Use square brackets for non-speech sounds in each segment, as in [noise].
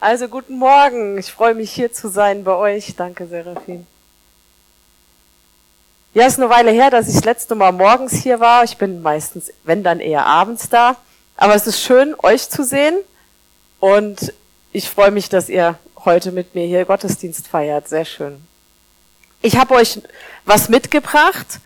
Also guten Morgen. Ich freue mich hier zu sein bei euch. Danke, Serafin. Ja, ist eine Weile her, dass ich das letzte Mal morgens hier war. Ich bin meistens, wenn dann eher abends da. Aber es ist schön, euch zu sehen. Und ich freue mich, dass ihr heute mit mir hier Gottesdienst feiert. Sehr schön. Ich habe euch was mitgebracht.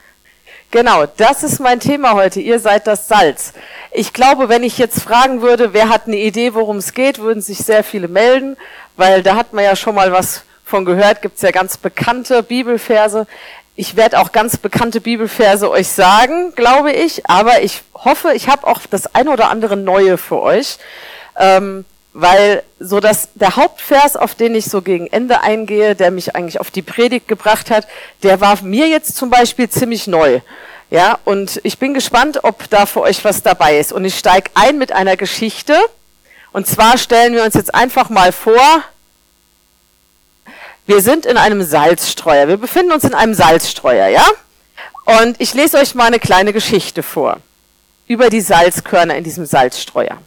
Genau, das ist mein Thema heute. Ihr seid das Salz. Ich glaube, wenn ich jetzt fragen würde, wer hat eine Idee, worum es geht, würden sich sehr viele melden, weil da hat man ja schon mal was von gehört, gibt's ja ganz bekannte Bibelverse. Ich werde auch ganz bekannte Bibelverse euch sagen, glaube ich, aber ich hoffe, ich habe auch das eine oder andere Neue für euch. Ähm, weil so dass der Hauptvers, auf den ich so gegen Ende eingehe, der mich eigentlich auf die Predigt gebracht hat, der war mir jetzt zum Beispiel ziemlich neu. Ja, und ich bin gespannt, ob da für euch was dabei ist. Und ich steige ein mit einer Geschichte. Und zwar stellen wir uns jetzt einfach mal vor, wir sind in einem Salzstreuer. Wir befinden uns in einem Salzstreuer, ja? Und ich lese euch mal eine kleine Geschichte vor über die Salzkörner in diesem Salzstreuer.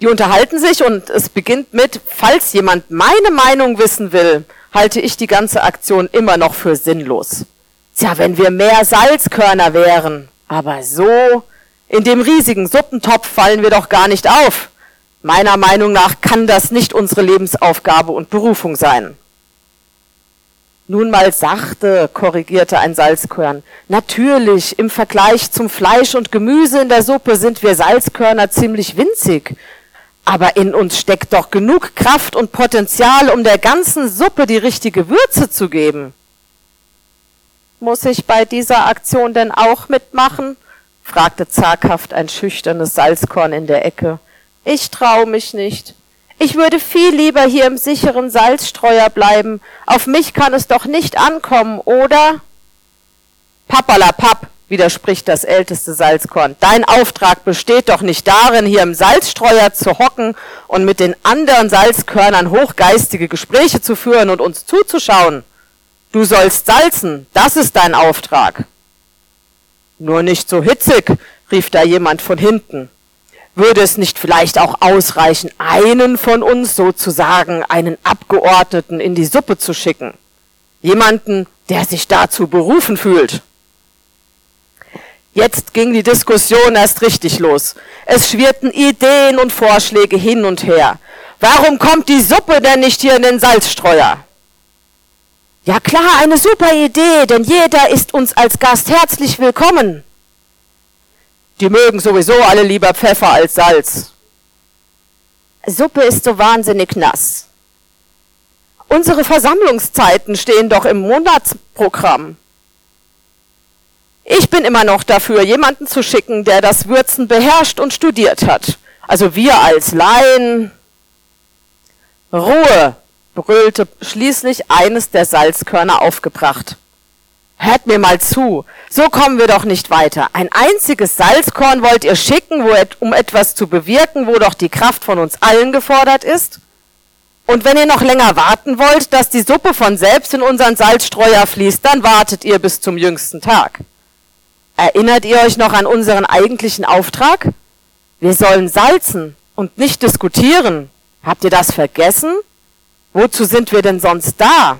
Die unterhalten sich und es beginnt mit, falls jemand meine Meinung wissen will, halte ich die ganze Aktion immer noch für sinnlos. Tja, wenn wir mehr Salzkörner wären. Aber so, in dem riesigen Suppentopf fallen wir doch gar nicht auf. Meiner Meinung nach kann das nicht unsere Lebensaufgabe und Berufung sein. Nun mal sachte, korrigierte ein Salzkörn. Natürlich, im Vergleich zum Fleisch und Gemüse in der Suppe sind wir Salzkörner ziemlich winzig. Aber in uns steckt doch genug Kraft und Potenzial, um der ganzen Suppe die richtige Würze zu geben. Muss ich bei dieser Aktion denn auch mitmachen? fragte zaghaft ein schüchternes Salzkorn in der Ecke. Ich trau mich nicht. Ich würde viel lieber hier im sicheren Salzstreuer bleiben. Auf mich kann es doch nicht ankommen, oder? Pappalapapp, widerspricht das älteste Salzkorn. Dein Auftrag besteht doch nicht darin, hier im Salzstreuer zu hocken und mit den anderen Salzkörnern hochgeistige Gespräche zu führen und uns zuzuschauen. Du sollst salzen, das ist dein Auftrag. Nur nicht so hitzig, rief da jemand von hinten. Würde es nicht vielleicht auch ausreichen, einen von uns sozusagen, einen Abgeordneten in die Suppe zu schicken? Jemanden, der sich dazu berufen fühlt. Jetzt ging die Diskussion erst richtig los. Es schwirrten Ideen und Vorschläge hin und her. Warum kommt die Suppe denn nicht hier in den Salzstreuer? Ja klar, eine super Idee, denn jeder ist uns als Gast herzlich willkommen. Die mögen sowieso alle lieber Pfeffer als Salz. Suppe ist so wahnsinnig nass. Unsere Versammlungszeiten stehen doch im Monatsprogramm. Ich bin immer noch dafür, jemanden zu schicken, der das Würzen beherrscht und studiert hat. Also wir als Laien. Ruhe, brüllte schließlich eines der Salzkörner aufgebracht. Hört mir mal zu, so kommen wir doch nicht weiter. Ein einziges Salzkorn wollt ihr schicken, wo, um etwas zu bewirken, wo doch die Kraft von uns allen gefordert ist? Und wenn ihr noch länger warten wollt, dass die Suppe von selbst in unseren Salzstreuer fließt, dann wartet ihr bis zum jüngsten Tag. Erinnert ihr euch noch an unseren eigentlichen Auftrag? Wir sollen salzen und nicht diskutieren. Habt ihr das vergessen? Wozu sind wir denn sonst da?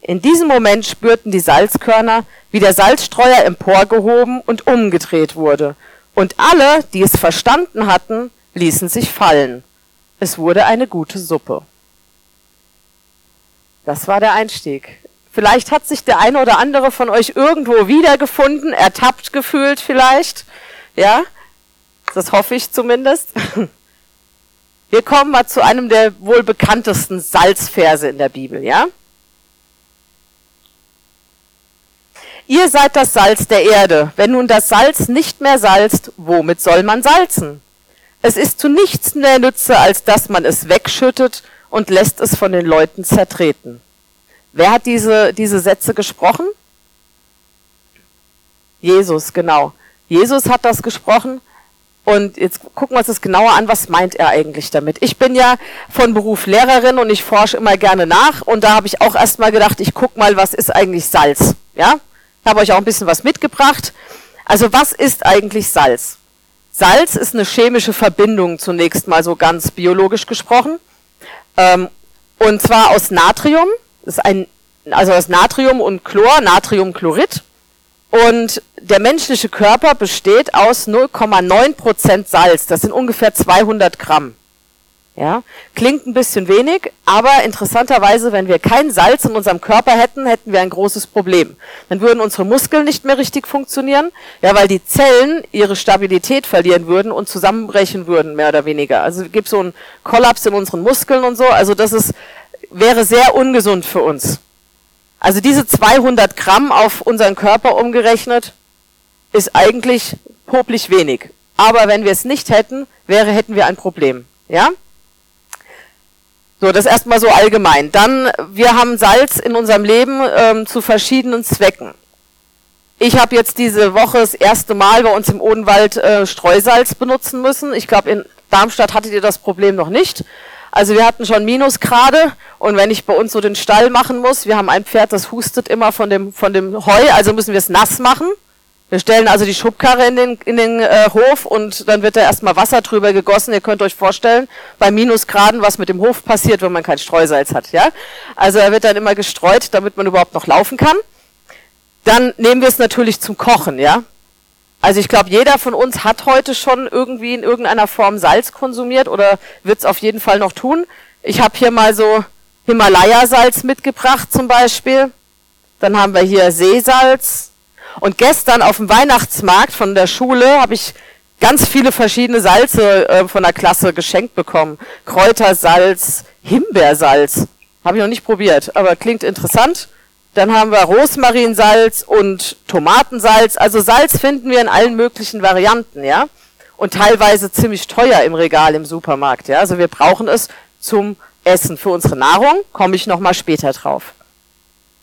In diesem Moment spürten die Salzkörner, wie der Salzstreuer emporgehoben und umgedreht wurde. Und alle, die es verstanden hatten, ließen sich fallen. Es wurde eine gute Suppe. Das war der Einstieg. Vielleicht hat sich der eine oder andere von euch irgendwo wiedergefunden, ertappt gefühlt vielleicht. Ja, das hoffe ich zumindest. Wir kommen mal zu einem der wohl bekanntesten Salzverse in der Bibel, ja? Ihr seid das Salz der Erde. Wenn nun das Salz nicht mehr salzt, womit soll man salzen? Es ist zu nichts mehr Nütze, als dass man es wegschüttet und lässt es von den Leuten zertreten. Wer hat diese, diese Sätze gesprochen? Jesus, genau. Jesus hat das gesprochen. Und jetzt gucken wir uns das genauer an, was meint er eigentlich damit? Ich bin ja von Beruf Lehrerin und ich forsche immer gerne nach und da habe ich auch erstmal gedacht, ich guck mal, was ist eigentlich Salz? Ja? Ich habe euch auch ein bisschen was mitgebracht. Also was ist eigentlich Salz? Salz ist eine chemische Verbindung, zunächst mal so ganz biologisch gesprochen. Ähm, und zwar aus Natrium, das ist ein, also aus Natrium und Chlor, Natriumchlorid. Und der menschliche Körper besteht aus 0,9% Salz. Das sind ungefähr 200 Gramm. Ja, klingt ein bisschen wenig, aber interessanterweise, wenn wir kein Salz in unserem Körper hätten, hätten wir ein großes Problem. Dann würden unsere Muskeln nicht mehr richtig funktionieren, ja, weil die Zellen ihre Stabilität verlieren würden und zusammenbrechen würden, mehr oder weniger. Also gibt so einen Kollaps in unseren Muskeln und so. Also das ist, wäre sehr ungesund für uns. Also diese 200 Gramm auf unseren Körper umgerechnet, ist eigentlich poplich wenig. Aber wenn wir es nicht hätten, wäre, hätten wir ein Problem. Ja? So, das erstmal so allgemein. Dann, wir haben Salz in unserem Leben ähm, zu verschiedenen Zwecken. Ich habe jetzt diese Woche das erste Mal bei uns im Odenwald äh, Streusalz benutzen müssen. Ich glaube, in Darmstadt hattet ihr das Problem noch nicht. Also wir hatten schon Minusgrade und wenn ich bei uns so den Stall machen muss, wir haben ein Pferd, das hustet immer von dem, von dem Heu, also müssen wir es nass machen. Wir stellen also die Schubkarre in den, in den äh, Hof und dann wird da erstmal Wasser drüber gegossen. Ihr könnt euch vorstellen, bei Minusgraden, was mit dem Hof passiert, wenn man kein Streusalz hat. Ja? Also er wird dann immer gestreut, damit man überhaupt noch laufen kann. Dann nehmen wir es natürlich zum Kochen. Ja? Also ich glaube, jeder von uns hat heute schon irgendwie in irgendeiner Form Salz konsumiert oder wird es auf jeden Fall noch tun. Ich habe hier mal so Himalaya-Salz mitgebracht zum Beispiel. Dann haben wir hier Seesalz, und gestern auf dem Weihnachtsmarkt von der Schule habe ich ganz viele verschiedene Salze äh, von der Klasse geschenkt bekommen. Kräutersalz, Himbeersalz. Habe ich noch nicht probiert, aber klingt interessant. Dann haben wir Rosmarinsalz und Tomatensalz. Also Salz finden wir in allen möglichen Varianten, ja. Und teilweise ziemlich teuer im Regal im Supermarkt, ja. Also wir brauchen es zum Essen. Für unsere Nahrung komme ich nochmal später drauf.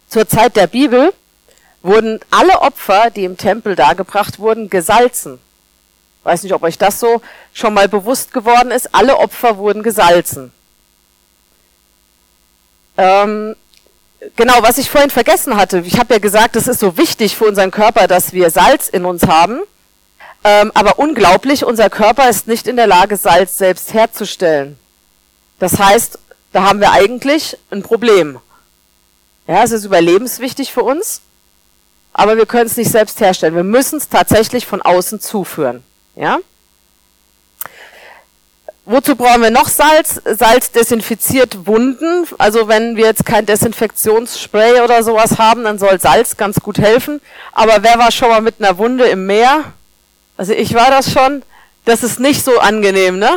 Zur Zeit der Bibel wurden alle Opfer, die im Tempel dargebracht wurden, gesalzen. Weiß nicht, ob euch das so schon mal bewusst geworden ist. Alle Opfer wurden gesalzen. Ähm, genau, was ich vorhin vergessen hatte. Ich habe ja gesagt, es ist so wichtig für unseren Körper, dass wir Salz in uns haben. Ähm, aber unglaublich, unser Körper ist nicht in der Lage, Salz selbst herzustellen. Das heißt, da haben wir eigentlich ein Problem. Ja, es ist überlebenswichtig für uns aber wir können es nicht selbst herstellen. Wir müssen es tatsächlich von außen zuführen. Ja? Wozu brauchen wir noch Salz? Salz desinfiziert Wunden. Also wenn wir jetzt kein Desinfektionsspray oder sowas haben, dann soll Salz ganz gut helfen. Aber wer war schon mal mit einer Wunde im Meer? Also ich war das schon. Das ist nicht so angenehm, ne?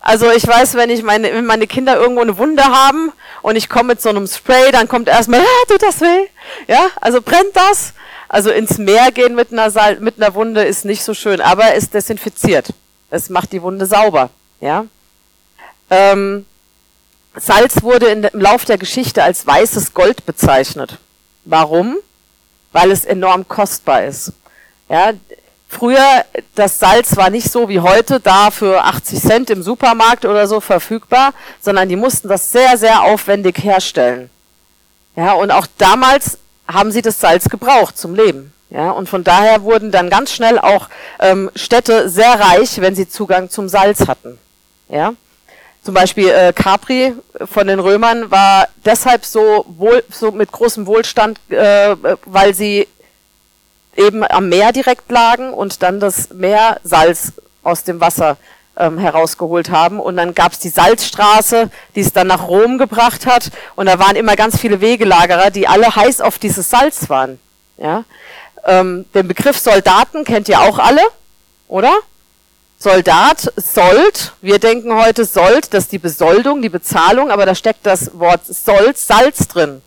Also ich weiß, wenn ich meine, wenn meine Kinder irgendwo eine Wunde haben und ich komme mit so einem Spray, dann kommt erstmal, ah, tut das weh? Ja, also brennt das? Also ins Meer gehen mit einer, Sal mit einer Wunde ist nicht so schön, aber es desinfiziert. Es macht die Wunde sauber. Ja? Ähm, Salz wurde im Lauf der Geschichte als weißes Gold bezeichnet. Warum? Weil es enorm kostbar ist. Ja, früher, das Salz war nicht so wie heute da für 80 Cent im Supermarkt oder so verfügbar, sondern die mussten das sehr, sehr aufwendig herstellen. Ja, und auch damals haben sie das Salz gebraucht zum Leben. Ja, und von daher wurden dann ganz schnell auch ähm, Städte sehr reich, wenn sie Zugang zum Salz hatten. Ja, zum Beispiel äh, Capri von den Römern war deshalb so wohl so mit großem Wohlstand, äh, weil sie eben am Meer direkt lagen und dann das Meersalz aus dem Wasser ähm, herausgeholt haben. Und dann gab es die Salzstraße, die es dann nach Rom gebracht hat. Und da waren immer ganz viele Wegelagerer, die alle heiß auf dieses Salz waren. Ja? Ähm, den Begriff Soldaten kennt ihr auch alle, oder? Soldat, Sold, wir denken heute Sold, das ist die Besoldung, die Bezahlung, aber da steckt das Wort Sold, Salz drin.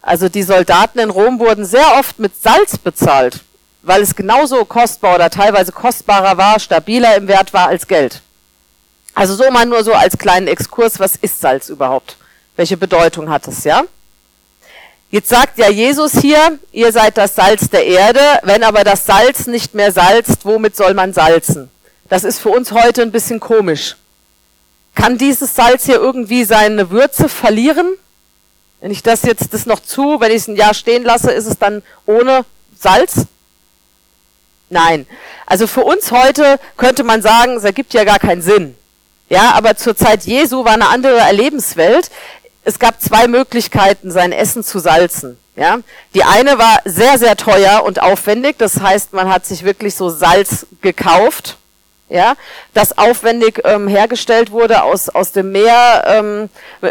Also die Soldaten in Rom wurden sehr oft mit Salz bezahlt weil es genauso kostbar oder teilweise kostbarer war, stabiler im Wert war als Geld. Also so mal nur so als kleinen Exkurs, was ist Salz überhaupt? Welche Bedeutung hat es, ja? Jetzt sagt ja Jesus hier, ihr seid das Salz der Erde, wenn aber das Salz nicht mehr salzt, womit soll man salzen? Das ist für uns heute ein bisschen komisch. Kann dieses Salz hier irgendwie seine Würze verlieren? Wenn ich das jetzt das noch zu, wenn ich es ein Jahr stehen lasse, ist es dann ohne Salz? Nein. Also für uns heute könnte man sagen, es ergibt ja gar keinen Sinn. Ja, aber zur Zeit Jesu war eine andere Erlebenswelt. Es gab zwei Möglichkeiten, sein Essen zu salzen. Ja, die eine war sehr, sehr teuer und aufwendig. Das heißt, man hat sich wirklich so Salz gekauft, ja, das aufwendig ähm, hergestellt wurde aus, aus dem Meer, ähm,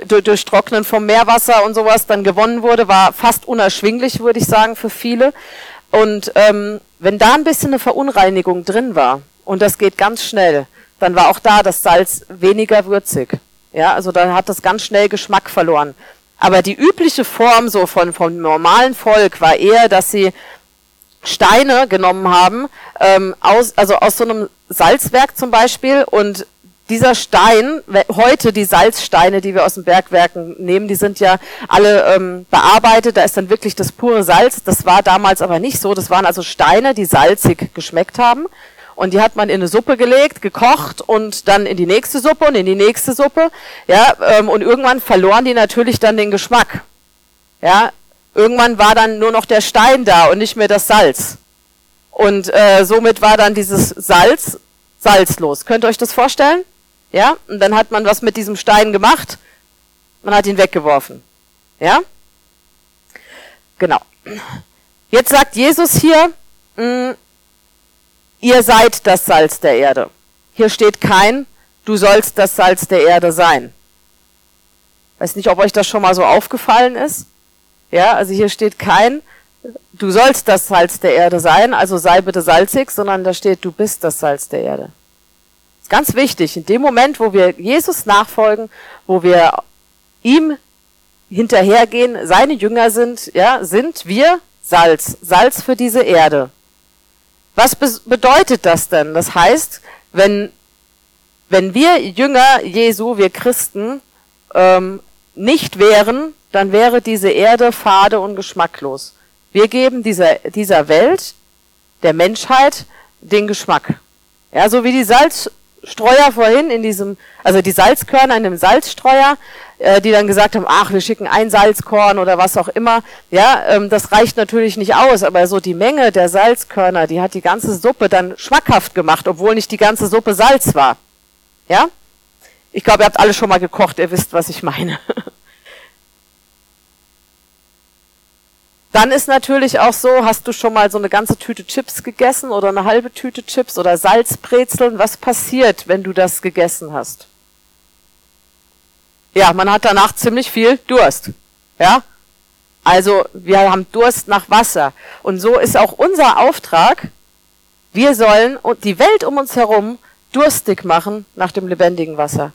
durch, durch Trocknen vom Meerwasser und sowas dann gewonnen wurde, war fast unerschwinglich, würde ich sagen, für viele. Und ähm, wenn da ein bisschen eine Verunreinigung drin war, und das geht ganz schnell, dann war auch da das Salz weniger würzig. Ja, also dann hat das ganz schnell Geschmack verloren. Aber die übliche Form so von vom normalen Volk war eher, dass sie Steine genommen haben, ähm, aus, also aus so einem Salzwerk zum Beispiel und dieser Stein, heute die Salzsteine, die wir aus den Bergwerken nehmen, die sind ja alle ähm, bearbeitet, da ist dann wirklich das pure Salz. Das war damals aber nicht so. Das waren also Steine, die salzig geschmeckt haben. Und die hat man in eine Suppe gelegt, gekocht und dann in die nächste Suppe und in die nächste Suppe. Ja, ähm, und irgendwann verloren die natürlich dann den Geschmack. Ja, irgendwann war dann nur noch der Stein da und nicht mehr das Salz. Und äh, somit war dann dieses Salz salzlos. Könnt ihr euch das vorstellen? Ja, und dann hat man was mit diesem Stein gemacht. Man hat ihn weggeworfen. Ja? Genau. Jetzt sagt Jesus hier, mh, mm, ihr seid das Salz der Erde. Hier steht kein, du sollst das Salz der Erde sein. Weiß nicht, ob euch das schon mal so aufgefallen ist. Ja, also hier steht kein, du sollst das Salz der Erde sein, also sei bitte salzig, sondern da steht, du bist das Salz der Erde. Ganz wichtig, in dem Moment, wo wir Jesus nachfolgen, wo wir ihm hinterhergehen, seine Jünger sind, ja, sind wir Salz, Salz für diese Erde. Was be bedeutet das denn? Das heißt, wenn, wenn wir Jünger Jesu, wir Christen, ähm, nicht wären, dann wäre diese Erde fade und geschmacklos. Wir geben dieser, dieser Welt, der Menschheit, den Geschmack. Ja, so wie die Salz, Streuer vorhin in diesem, also die Salzkörner in dem Salzstreuer, äh, die dann gesagt haben, ach, wir schicken ein Salzkorn oder was auch immer. Ja, ähm, das reicht natürlich nicht aus, aber so die Menge der Salzkörner, die hat die ganze Suppe dann schmackhaft gemacht, obwohl nicht die ganze Suppe Salz war. Ja? Ich glaube, ihr habt alle schon mal gekocht, ihr wisst, was ich meine. [laughs] Dann ist natürlich auch so, hast du schon mal so eine ganze Tüte Chips gegessen oder eine halbe Tüte Chips oder Salzbrezeln? Was passiert, wenn du das gegessen hast? Ja, man hat danach ziemlich viel Durst. Ja? Also, wir haben Durst nach Wasser. Und so ist auch unser Auftrag, wir sollen die Welt um uns herum durstig machen nach dem lebendigen Wasser.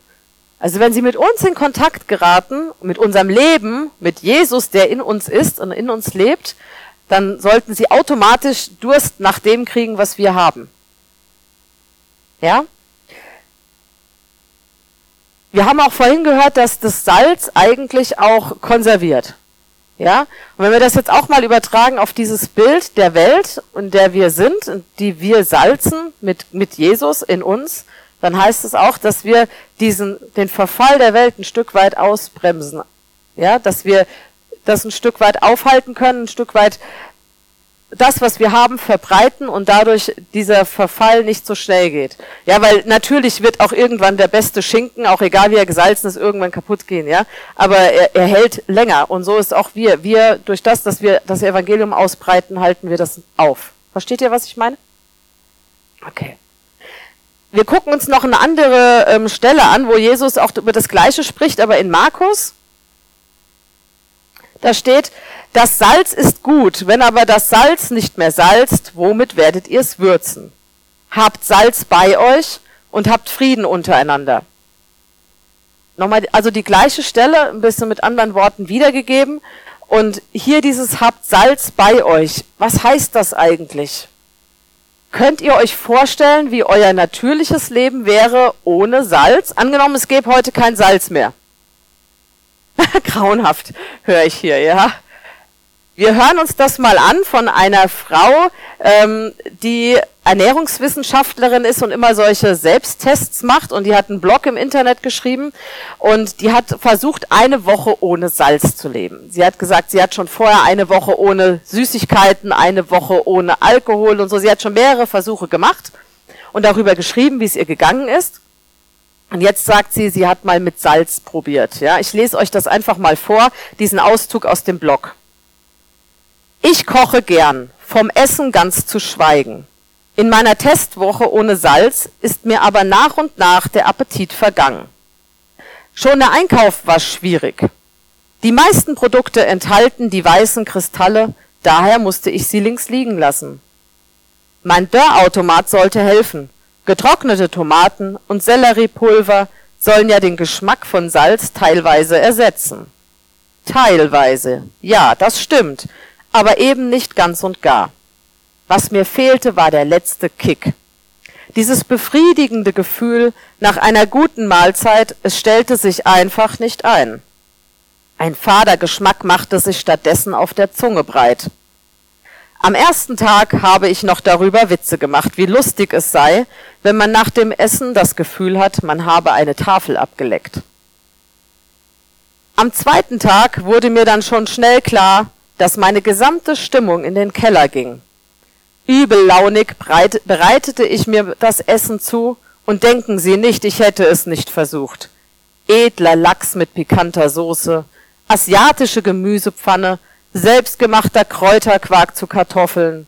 Also wenn sie mit uns in Kontakt geraten, mit unserem Leben, mit Jesus, der in uns ist und in uns lebt, dann sollten sie automatisch Durst nach dem kriegen, was wir haben. Ja? Wir haben auch vorhin gehört, dass das Salz eigentlich auch konserviert. Ja? Und wenn wir das jetzt auch mal übertragen auf dieses Bild der Welt, in der wir sind, die wir salzen mit, mit Jesus in uns, dann heißt es auch, dass wir diesen, den Verfall der Welt ein Stück weit ausbremsen. Ja, dass wir das ein Stück weit aufhalten können, ein Stück weit das, was wir haben, verbreiten und dadurch dieser Verfall nicht so schnell geht. Ja, weil natürlich wird auch irgendwann der beste Schinken, auch egal wie er gesalzen ist, irgendwann kaputt gehen, ja. Aber er, er hält länger und so ist auch wir. Wir, durch das, dass wir das Evangelium ausbreiten, halten wir das auf. Versteht ihr, was ich meine? Okay. Wir gucken uns noch eine andere ähm, Stelle an, wo Jesus auch über das Gleiche spricht, aber in Markus. Da steht, das Salz ist gut, wenn aber das Salz nicht mehr salzt, womit werdet ihr es würzen? Habt Salz bei euch und habt Frieden untereinander. Nochmal, also die gleiche Stelle, ein bisschen mit anderen Worten wiedergegeben. Und hier dieses habt Salz bei euch. Was heißt das eigentlich? Könnt ihr euch vorstellen, wie euer natürliches Leben wäre ohne Salz? Angenommen, es gäbe heute kein Salz mehr. [laughs] Grauenhaft, höre ich hier, ja. Wir hören uns das mal an von einer Frau, ähm, die Ernährungswissenschaftlerin ist und immer solche Selbsttests macht und die hat einen Blog im Internet geschrieben und die hat versucht, eine Woche ohne Salz zu leben. Sie hat gesagt, sie hat schon vorher eine Woche ohne Süßigkeiten, eine Woche ohne Alkohol und so. Sie hat schon mehrere Versuche gemacht und darüber geschrieben, wie es ihr gegangen ist. Und jetzt sagt sie, sie hat mal mit Salz probiert. Ja, ich lese euch das einfach mal vor, diesen Auszug aus dem Blog. Ich koche gern, vom Essen ganz zu schweigen. In meiner Testwoche ohne Salz ist mir aber nach und nach der Appetit vergangen. Schon der Einkauf war schwierig. Die meisten Produkte enthalten die weißen Kristalle, daher musste ich sie links liegen lassen. Mein Dörrautomat sollte helfen. Getrocknete Tomaten und Selleriepulver sollen ja den Geschmack von Salz teilweise ersetzen. Teilweise. Ja, das stimmt aber eben nicht ganz und gar. Was mir fehlte, war der letzte Kick. Dieses befriedigende Gefühl nach einer guten Mahlzeit, es stellte sich einfach nicht ein. Ein fader Geschmack machte sich stattdessen auf der Zunge breit. Am ersten Tag habe ich noch darüber Witze gemacht, wie lustig es sei, wenn man nach dem Essen das Gefühl hat, man habe eine Tafel abgeleckt. Am zweiten Tag wurde mir dann schon schnell klar, dass meine gesamte Stimmung in den Keller ging. Übellaunig bereitete ich mir das Essen zu, und denken Sie nicht, ich hätte es nicht versucht. Edler Lachs mit pikanter Soße, asiatische Gemüsepfanne, selbstgemachter Kräuterquark zu Kartoffeln.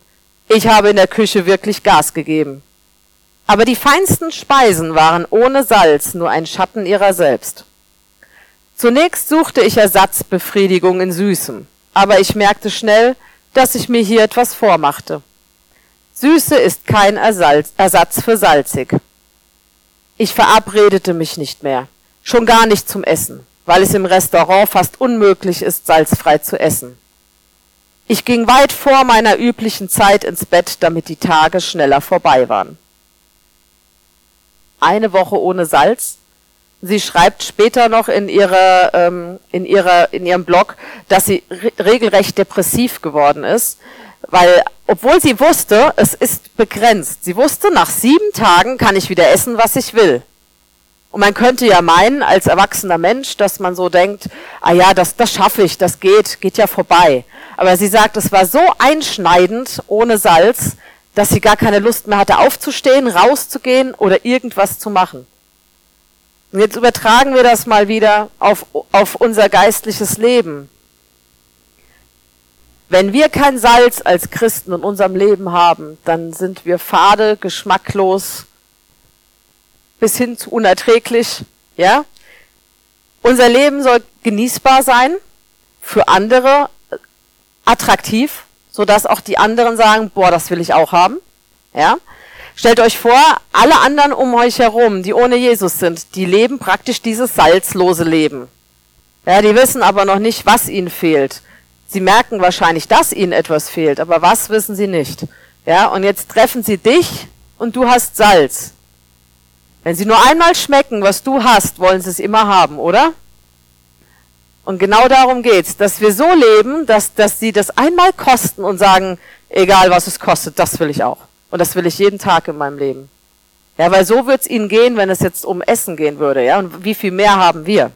Ich habe in der Küche wirklich Gas gegeben. Aber die feinsten Speisen waren ohne Salz nur ein Schatten ihrer selbst. Zunächst suchte ich Ersatzbefriedigung in Süßem aber ich merkte schnell, dass ich mir hier etwas vormachte. Süße ist kein Ersatz für salzig. Ich verabredete mich nicht mehr, schon gar nicht zum Essen, weil es im Restaurant fast unmöglich ist, salzfrei zu essen. Ich ging weit vor meiner üblichen Zeit ins Bett, damit die Tage schneller vorbei waren. Eine Woche ohne Salz Sie schreibt später noch in ihrer, ähm, in ihrer, in ihrem Blog, dass sie re regelrecht depressiv geworden ist, weil, obwohl sie wusste, es ist begrenzt. Sie wusste, nach sieben Tagen kann ich wieder essen, was ich will. Und man könnte ja meinen, als erwachsener Mensch, dass man so denkt, ah ja, das, das schaffe ich, das geht, geht ja vorbei. Aber sie sagt, es war so einschneidend ohne Salz, dass sie gar keine Lust mehr hatte, aufzustehen, rauszugehen oder irgendwas zu machen. Und jetzt übertragen wir das mal wieder auf, auf unser geistliches Leben. Wenn wir kein Salz als Christen in unserem Leben haben, dann sind wir fade, geschmacklos, bis hin zu unerträglich, ja? Unser Leben soll genießbar sein, für andere attraktiv, so dass auch die anderen sagen, boah, das will ich auch haben, ja? Stellt euch vor, alle anderen um euch herum, die ohne Jesus sind, die leben praktisch dieses salzlose Leben. Ja, die wissen aber noch nicht, was ihnen fehlt. Sie merken wahrscheinlich, dass ihnen etwas fehlt, aber was wissen sie nicht. Ja, und jetzt treffen sie dich und du hast Salz. Wenn sie nur einmal schmecken, was du hast, wollen sie es immer haben, oder? Und genau darum geht's, dass wir so leben, dass, dass sie das einmal kosten und sagen, egal was es kostet, das will ich auch. Und das will ich jeden Tag in meinem Leben. Ja, weil so wird es ihnen gehen, wenn es jetzt um Essen gehen würde. Ja, und wie viel mehr haben wir?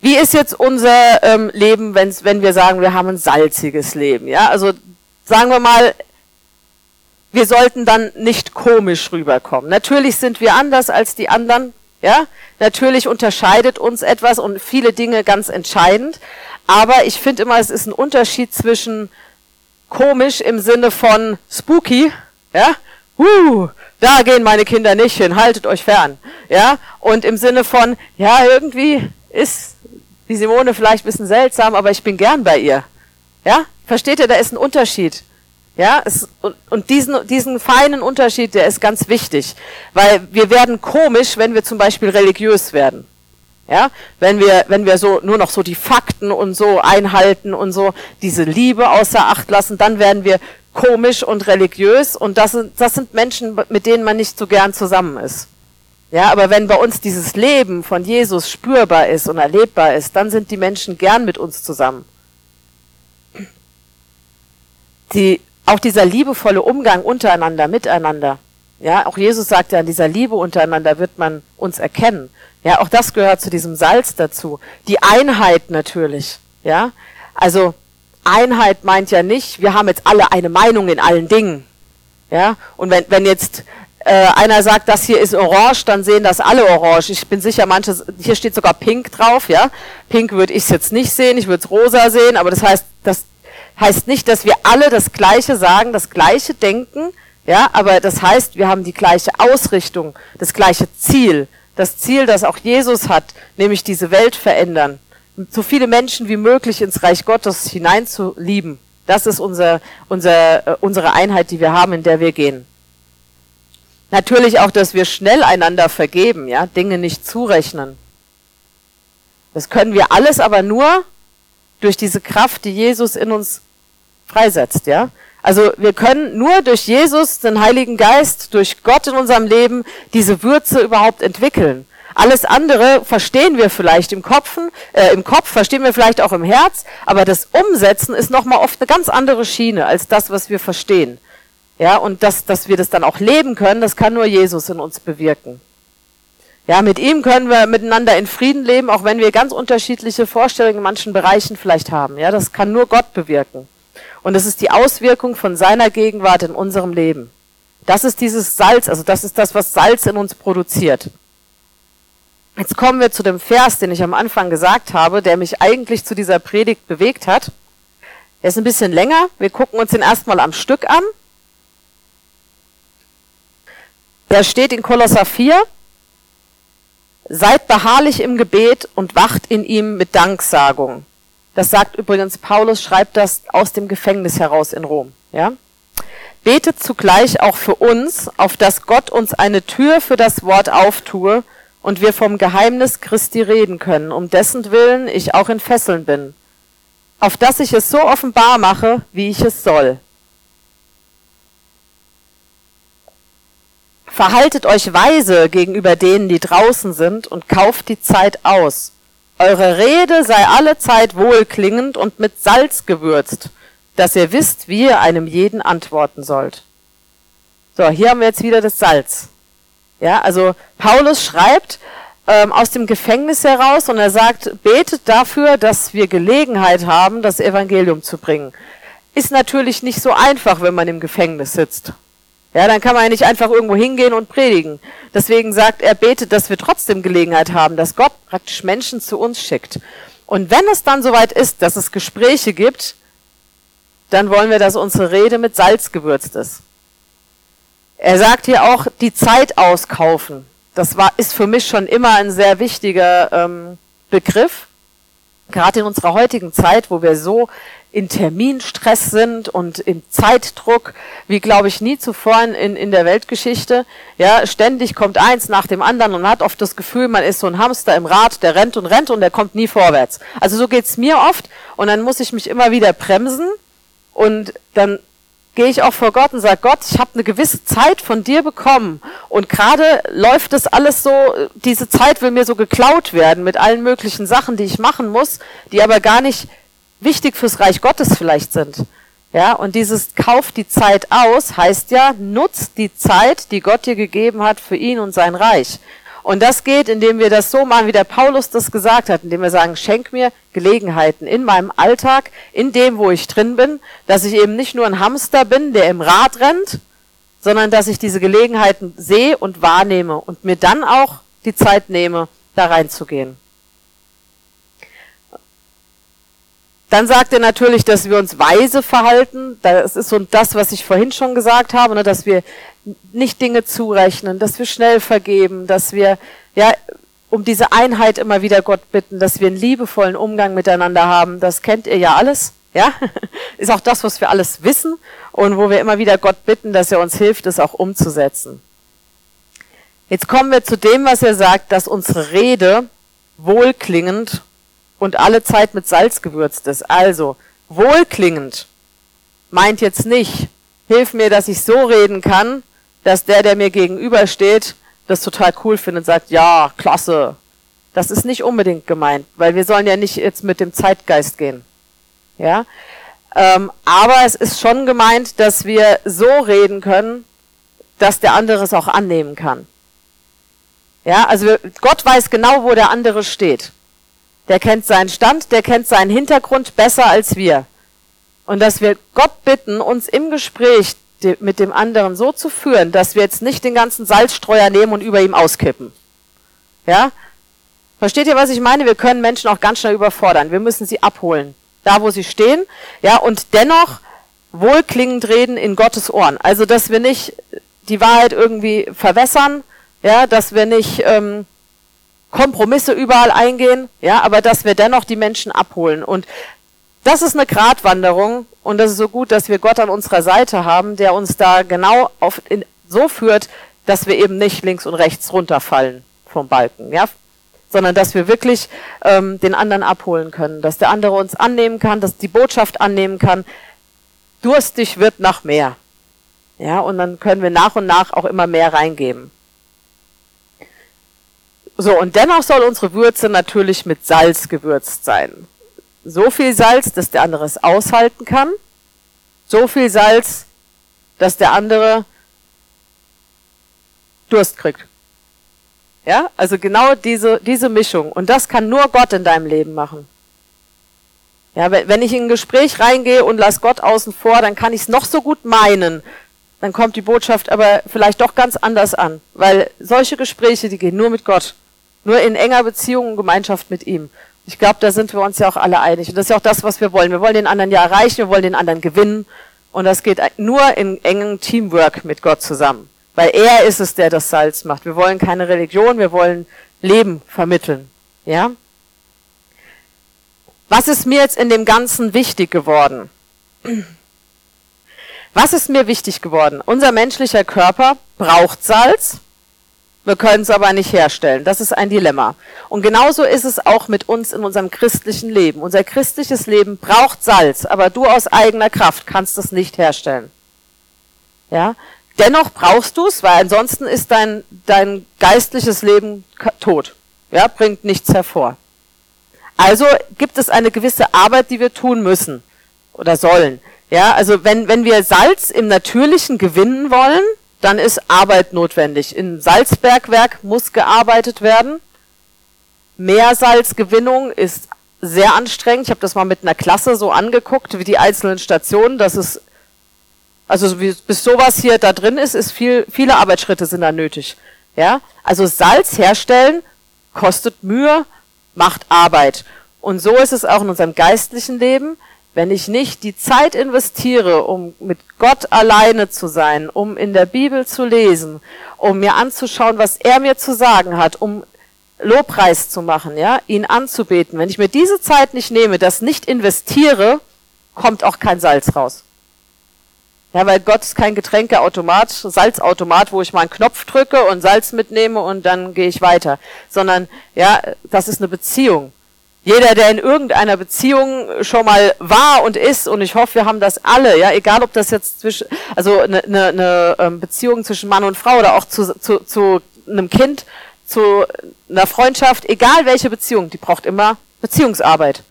Wie ist jetzt unser ähm, Leben, wenn's, wenn wir sagen, wir haben ein salziges Leben? Ja, also sagen wir mal, wir sollten dann nicht komisch rüberkommen. Natürlich sind wir anders als die anderen. Ja, natürlich unterscheidet uns etwas und viele Dinge ganz entscheidend. Aber ich finde immer, es ist ein Unterschied zwischen komisch im Sinne von spooky, ja, huh, da gehen meine Kinder nicht hin, haltet euch fern, ja, und im Sinne von, ja, irgendwie ist die Simone vielleicht ein bisschen seltsam, aber ich bin gern bei ihr, ja, versteht ihr, da ist ein Unterschied, ja, es, und, diesen, diesen feinen Unterschied, der ist ganz wichtig, weil wir werden komisch, wenn wir zum Beispiel religiös werden. Ja, wenn wir, wenn wir so nur noch so die Fakten und so einhalten und so diese Liebe außer Acht lassen, dann werden wir komisch und religiös und das sind, das sind Menschen, mit denen man nicht so gern zusammen ist. Ja, aber wenn bei uns dieses Leben von Jesus spürbar ist und erlebbar ist, dann sind die Menschen gern mit uns zusammen. die, auch dieser liebevolle Umgang untereinander, miteinander. Ja, auch Jesus sagt ja, an dieser Liebe untereinander wird man uns erkennen. Ja, auch das gehört zu diesem Salz dazu. Die Einheit natürlich. Ja, also Einheit meint ja nicht, wir haben jetzt alle eine Meinung in allen Dingen. Ja, und wenn, wenn jetzt äh, einer sagt, das hier ist orange, dann sehen das alle orange. Ich bin sicher, manche, hier steht sogar pink drauf, ja. Pink würde ich jetzt nicht sehen, ich würde es rosa sehen, aber das heißt, das heißt nicht, dass wir alle das Gleiche sagen, das Gleiche denken, ja, aber das heißt, wir haben die gleiche Ausrichtung, das gleiche Ziel, das Ziel, das auch Jesus hat, nämlich diese Welt verändern, so viele Menschen wie möglich ins Reich Gottes hineinzulieben. Das ist unser, unser, äh, unsere Einheit, die wir haben, in der wir gehen. Natürlich auch, dass wir schnell einander vergeben, ja, Dinge nicht zurechnen. Das können wir alles aber nur durch diese Kraft, die Jesus in uns freisetzt, ja. Also wir können nur durch Jesus, den Heiligen Geist, durch Gott in unserem Leben diese Würze überhaupt entwickeln. Alles andere verstehen wir vielleicht im Kopf, äh, im Kopf verstehen wir vielleicht auch im Herz, aber das Umsetzen ist nochmal oft eine ganz andere Schiene als das, was wir verstehen. Ja, und das, dass wir das dann auch leben können, das kann nur Jesus in uns bewirken. Ja, mit ihm können wir miteinander in Frieden leben, auch wenn wir ganz unterschiedliche Vorstellungen in manchen Bereichen vielleicht haben. Ja, das kann nur Gott bewirken. Und es ist die Auswirkung von seiner Gegenwart in unserem Leben. Das ist dieses Salz, also das ist das, was Salz in uns produziert. Jetzt kommen wir zu dem Vers, den ich am Anfang gesagt habe, der mich eigentlich zu dieser Predigt bewegt hat. Er ist ein bisschen länger. Wir gucken uns den erstmal am Stück an. Der steht in Kolosser 4. Seid beharrlich im Gebet und wacht in ihm mit Danksagung. Das sagt übrigens Paulus, schreibt das aus dem Gefängnis heraus in Rom. Ja? Betet zugleich auch für uns, auf dass Gott uns eine Tür für das Wort auftue und wir vom Geheimnis Christi reden können, um dessen Willen ich auch in Fesseln bin, auf dass ich es so offenbar mache, wie ich es soll. Verhaltet euch weise gegenüber denen, die draußen sind, und kauft die Zeit aus. Eure Rede sei alle Zeit wohlklingend und mit Salz gewürzt, dass ihr wisst, wie ihr einem jeden antworten sollt. So, hier haben wir jetzt wieder das Salz. Ja, also Paulus schreibt ähm, aus dem Gefängnis heraus und er sagt, betet dafür, dass wir Gelegenheit haben, das Evangelium zu bringen. Ist natürlich nicht so einfach, wenn man im Gefängnis sitzt. Ja, dann kann man ja nicht einfach irgendwo hingehen und predigen. Deswegen sagt er, betet, dass wir trotzdem Gelegenheit haben, dass Gott praktisch Menschen zu uns schickt. Und wenn es dann soweit ist, dass es Gespräche gibt, dann wollen wir, dass unsere Rede mit Salz gewürzt ist. Er sagt hier auch, die Zeit auskaufen. Das war, ist für mich schon immer ein sehr wichtiger ähm, Begriff. Gerade in unserer heutigen Zeit, wo wir so in Terminstress sind und im Zeitdruck, wie glaube ich nie zuvor in, in der Weltgeschichte. Ja, ständig kommt eins nach dem anderen und hat oft das Gefühl, man ist so ein Hamster im Rad, der rennt und rennt und der kommt nie vorwärts. Also so geht's mir oft und dann muss ich mich immer wieder bremsen und dann gehe ich auch vor Gott und sage, Gott, ich habe eine gewisse Zeit von dir bekommen und gerade läuft das alles so, diese Zeit will mir so geklaut werden mit allen möglichen Sachen, die ich machen muss, die aber gar nicht wichtig fürs Reich Gottes vielleicht sind. Ja, und dieses Kauf die Zeit aus heißt ja, nutzt die Zeit, die Gott dir gegeben hat für ihn und sein Reich. Und das geht, indem wir das so machen, wie der Paulus das gesagt hat, indem wir sagen, schenk mir Gelegenheiten in meinem Alltag, in dem, wo ich drin bin, dass ich eben nicht nur ein Hamster bin, der im Rad rennt, sondern dass ich diese Gelegenheiten sehe und wahrnehme und mir dann auch die Zeit nehme, da reinzugehen. Dann sagt er natürlich, dass wir uns weise verhalten. Das ist so das, was ich vorhin schon gesagt habe, ne, dass wir nicht Dinge zurechnen, dass wir schnell vergeben, dass wir ja um diese Einheit immer wieder Gott bitten, dass wir einen liebevollen Umgang miteinander haben. Das kennt ihr ja alles. Ja, [laughs] ist auch das, was wir alles wissen und wo wir immer wieder Gott bitten, dass er uns hilft, es auch umzusetzen. Jetzt kommen wir zu dem, was er sagt, dass unsere Rede wohlklingend und alle Zeit mit Salz gewürzt ist. Also, wohlklingend meint jetzt nicht, hilf mir, dass ich so reden kann, dass der, der mir gegenübersteht, das total cool findet und sagt, ja, klasse. Das ist nicht unbedingt gemeint, weil wir sollen ja nicht jetzt mit dem Zeitgeist gehen. Ja? Ähm, aber es ist schon gemeint, dass wir so reden können, dass der andere es auch annehmen kann. Ja, also Gott weiß genau, wo der andere steht. Der kennt seinen Stand, der kennt seinen Hintergrund besser als wir. Und dass wir Gott bitten, uns im Gespräch mit dem anderen so zu führen, dass wir jetzt nicht den ganzen Salzstreuer nehmen und über ihm auskippen. Ja? Versteht ihr, was ich meine? Wir können Menschen auch ganz schnell überfordern. Wir müssen sie abholen. Da, wo sie stehen. Ja, und dennoch wohlklingend reden in Gottes Ohren. Also, dass wir nicht die Wahrheit irgendwie verwässern, ja, dass wir nicht ähm, Kompromisse überall eingehen, ja, aber dass wir dennoch die Menschen abholen. Und das ist eine Gratwanderung und das ist so gut, dass wir Gott an unserer Seite haben, der uns da genau auf, in, so führt, dass wir eben nicht links und rechts runterfallen vom Balken, ja, sondern dass wir wirklich ähm, den anderen abholen können, dass der andere uns annehmen kann, dass die Botschaft annehmen kann. Durstig wird nach mehr, ja, und dann können wir nach und nach auch immer mehr reingeben. So, und dennoch soll unsere Würze natürlich mit Salz gewürzt sein. So viel Salz, dass der andere es aushalten kann. So viel Salz, dass der andere Durst kriegt. Ja, also genau diese, diese Mischung. Und das kann nur Gott in deinem Leben machen. Ja, wenn ich in ein Gespräch reingehe und lass Gott außen vor, dann kann ich es noch so gut meinen. Dann kommt die Botschaft aber vielleicht doch ganz anders an. Weil solche Gespräche, die gehen nur mit Gott. Nur in enger Beziehung und Gemeinschaft mit ihm. Ich glaube, da sind wir uns ja auch alle einig. Und das ist ja auch das, was wir wollen. Wir wollen den anderen ja erreichen, wir wollen den anderen gewinnen. Und das geht nur in engem Teamwork mit Gott zusammen. Weil er ist es, der das Salz macht. Wir wollen keine Religion, wir wollen Leben vermitteln. Ja? Was ist mir jetzt in dem Ganzen wichtig geworden? Was ist mir wichtig geworden? Unser menschlicher Körper braucht Salz. Wir können es aber nicht herstellen. Das ist ein Dilemma. Und genauso ist es auch mit uns in unserem christlichen Leben. Unser christliches Leben braucht Salz, aber du aus eigener Kraft kannst es nicht herstellen. Ja? Dennoch brauchst du es, weil ansonsten ist dein, dein geistliches Leben tot. Ja, bringt nichts hervor. Also gibt es eine gewisse Arbeit, die wir tun müssen oder sollen. Ja, also wenn, wenn wir Salz im Natürlichen gewinnen wollen, dann ist Arbeit notwendig. Im Salzbergwerk muss gearbeitet werden. Meersalzgewinnung ist sehr anstrengend. Ich habe das mal mit einer Klasse so angeguckt, wie die einzelnen Stationen. Das ist, also bis sowas hier da drin ist, ist viel, viele Arbeitsschritte sind da nötig. Ja, also Salz herstellen kostet Mühe, macht Arbeit. Und so ist es auch in unserem geistlichen Leben. Wenn ich nicht die Zeit investiere, um mit Gott alleine zu sein, um in der Bibel zu lesen, um mir anzuschauen, was er mir zu sagen hat, um Lobpreis zu machen, ja, ihn anzubeten. Wenn ich mir diese Zeit nicht nehme, das nicht investiere, kommt auch kein Salz raus. Ja, weil Gott ist kein Getränkeautomat, Salzautomat, wo ich mal einen Knopf drücke und Salz mitnehme und dann gehe ich weiter. Sondern, ja, das ist eine Beziehung. Jeder, der in irgendeiner Beziehung schon mal war und ist, und ich hoffe, wir haben das alle, ja, egal ob das jetzt zwischen, also eine, eine, eine ähm, Beziehung zwischen Mann und Frau oder auch zu, zu, zu einem Kind, zu einer Freundschaft, egal welche Beziehung, die braucht immer Beziehungsarbeit.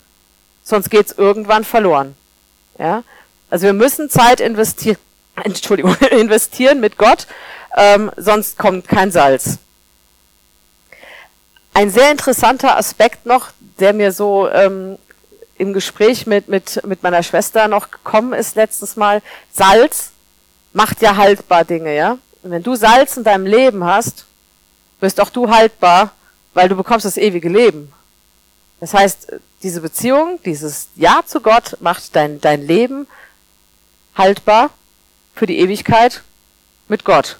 Sonst geht's irgendwann verloren. Ja, also wir müssen Zeit investieren, [laughs] Entschuldigung, [laughs] investieren mit Gott, ähm, sonst kommt kein Salz. Ein sehr interessanter Aspekt noch, der mir so ähm, im Gespräch mit, mit, mit meiner Schwester noch gekommen ist letztes Mal, Salz macht ja haltbar Dinge, ja? Und wenn du Salz in deinem Leben hast, wirst auch du haltbar, weil du bekommst das ewige Leben. Das heißt, diese Beziehung, dieses Ja zu Gott macht dein, dein Leben haltbar für die Ewigkeit mit Gott.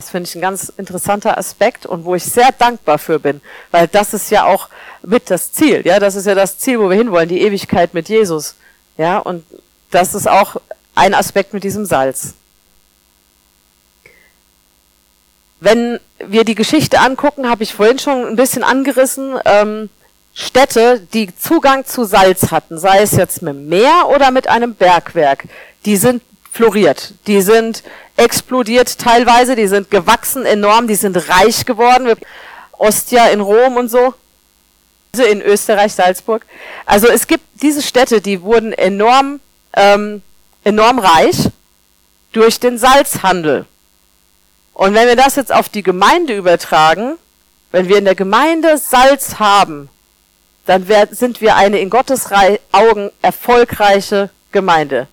Das finde ich ein ganz interessanter Aspekt und wo ich sehr dankbar für bin, weil das ist ja auch mit das Ziel, ja, das ist ja das Ziel, wo wir hinwollen, die Ewigkeit mit Jesus, ja, und das ist auch ein Aspekt mit diesem Salz. Wenn wir die Geschichte angucken, habe ich vorhin schon ein bisschen angerissen, ähm, Städte, die Zugang zu Salz hatten, sei es jetzt mit dem Meer oder mit einem Bergwerk, die sind floriert. Die sind explodiert teilweise, die sind gewachsen enorm, die sind reich geworden. Ostia in Rom und so. Also in Österreich, Salzburg. Also es gibt diese Städte, die wurden enorm ähm, enorm reich durch den Salzhandel. Und wenn wir das jetzt auf die Gemeinde übertragen, wenn wir in der Gemeinde Salz haben, dann sind wir eine in Gottes Augen erfolgreiche Gemeinde.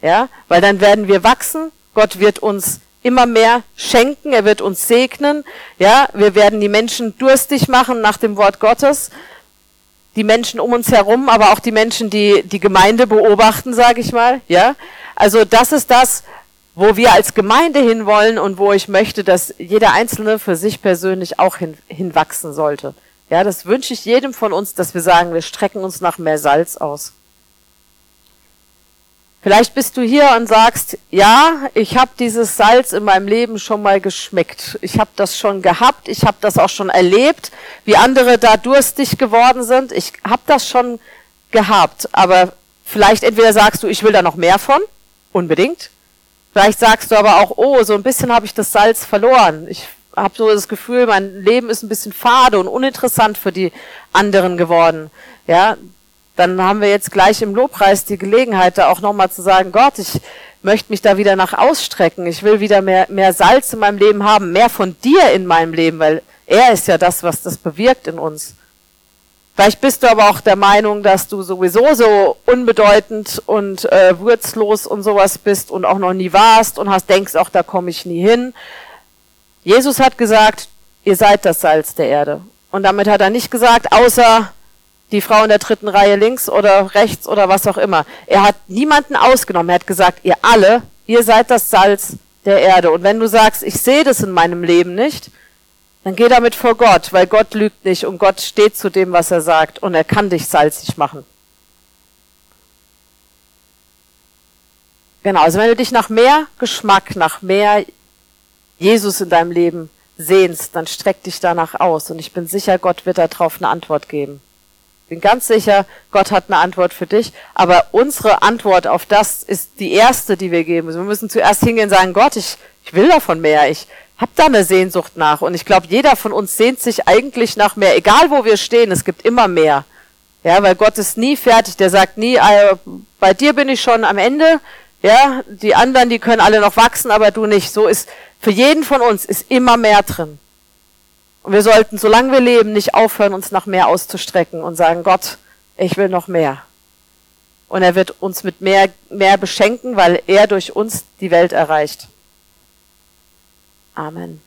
Ja, weil dann werden wir wachsen, Gott wird uns immer mehr schenken, er wird uns segnen, ja, wir werden die Menschen durstig machen nach dem Wort Gottes, die Menschen um uns herum, aber auch die Menschen, die die Gemeinde beobachten, sage ich mal, ja. Also das ist das, wo wir als Gemeinde hinwollen und wo ich möchte, dass jeder Einzelne für sich persönlich auch hin, hinwachsen sollte. Ja, das wünsche ich jedem von uns, dass wir sagen, wir strecken uns nach mehr Salz aus. Vielleicht bist du hier und sagst, ja, ich habe dieses Salz in meinem Leben schon mal geschmeckt. Ich habe das schon gehabt, ich habe das auch schon erlebt, wie andere da durstig geworden sind. Ich habe das schon gehabt, aber vielleicht entweder sagst du, ich will da noch mehr von, unbedingt. Vielleicht sagst du aber auch, oh, so ein bisschen habe ich das Salz verloren. Ich habe so das Gefühl, mein Leben ist ein bisschen fade und uninteressant für die anderen geworden. Ja, dann haben wir jetzt gleich im Lobpreis die Gelegenheit, da auch nochmal zu sagen, Gott, ich möchte mich da wieder nach ausstrecken. Ich will wieder mehr, mehr Salz in meinem Leben haben, mehr von dir in meinem Leben, weil er ist ja das, was das bewirkt in uns. Vielleicht bist du aber auch der Meinung, dass du sowieso so unbedeutend und äh, wurzlos und sowas bist und auch noch nie warst und hast denkst auch, da komme ich nie hin. Jesus hat gesagt, ihr seid das Salz der Erde. Und damit hat er nicht gesagt, außer die Frau in der dritten Reihe links oder rechts oder was auch immer. Er hat niemanden ausgenommen. Er hat gesagt, ihr alle, ihr seid das Salz der Erde. Und wenn du sagst, ich sehe das in meinem Leben nicht, dann geh damit vor Gott, weil Gott lügt nicht und Gott steht zu dem, was er sagt und er kann dich salzig machen. Genau, also wenn du dich nach mehr Geschmack, nach mehr Jesus in deinem Leben sehnst, dann streck dich danach aus und ich bin sicher, Gott wird darauf eine Antwort geben bin ganz sicher, Gott hat eine Antwort für dich. Aber unsere Antwort auf das ist die erste, die wir geben müssen. Wir müssen zuerst hingehen und sagen, Gott, ich, ich will davon mehr. Ich habe da eine Sehnsucht nach. Und ich glaube, jeder von uns sehnt sich eigentlich nach mehr. Egal wo wir stehen, es gibt immer mehr. Ja, weil Gott ist nie fertig. Der sagt nie, äh, bei dir bin ich schon am Ende. Ja, die anderen, die können alle noch wachsen, aber du nicht. So ist, für jeden von uns ist immer mehr drin. Und wir sollten, solange wir leben, nicht aufhören, uns nach mehr auszustrecken und sagen, Gott, ich will noch mehr. Und er wird uns mit mehr, mehr beschenken, weil er durch uns die Welt erreicht. Amen.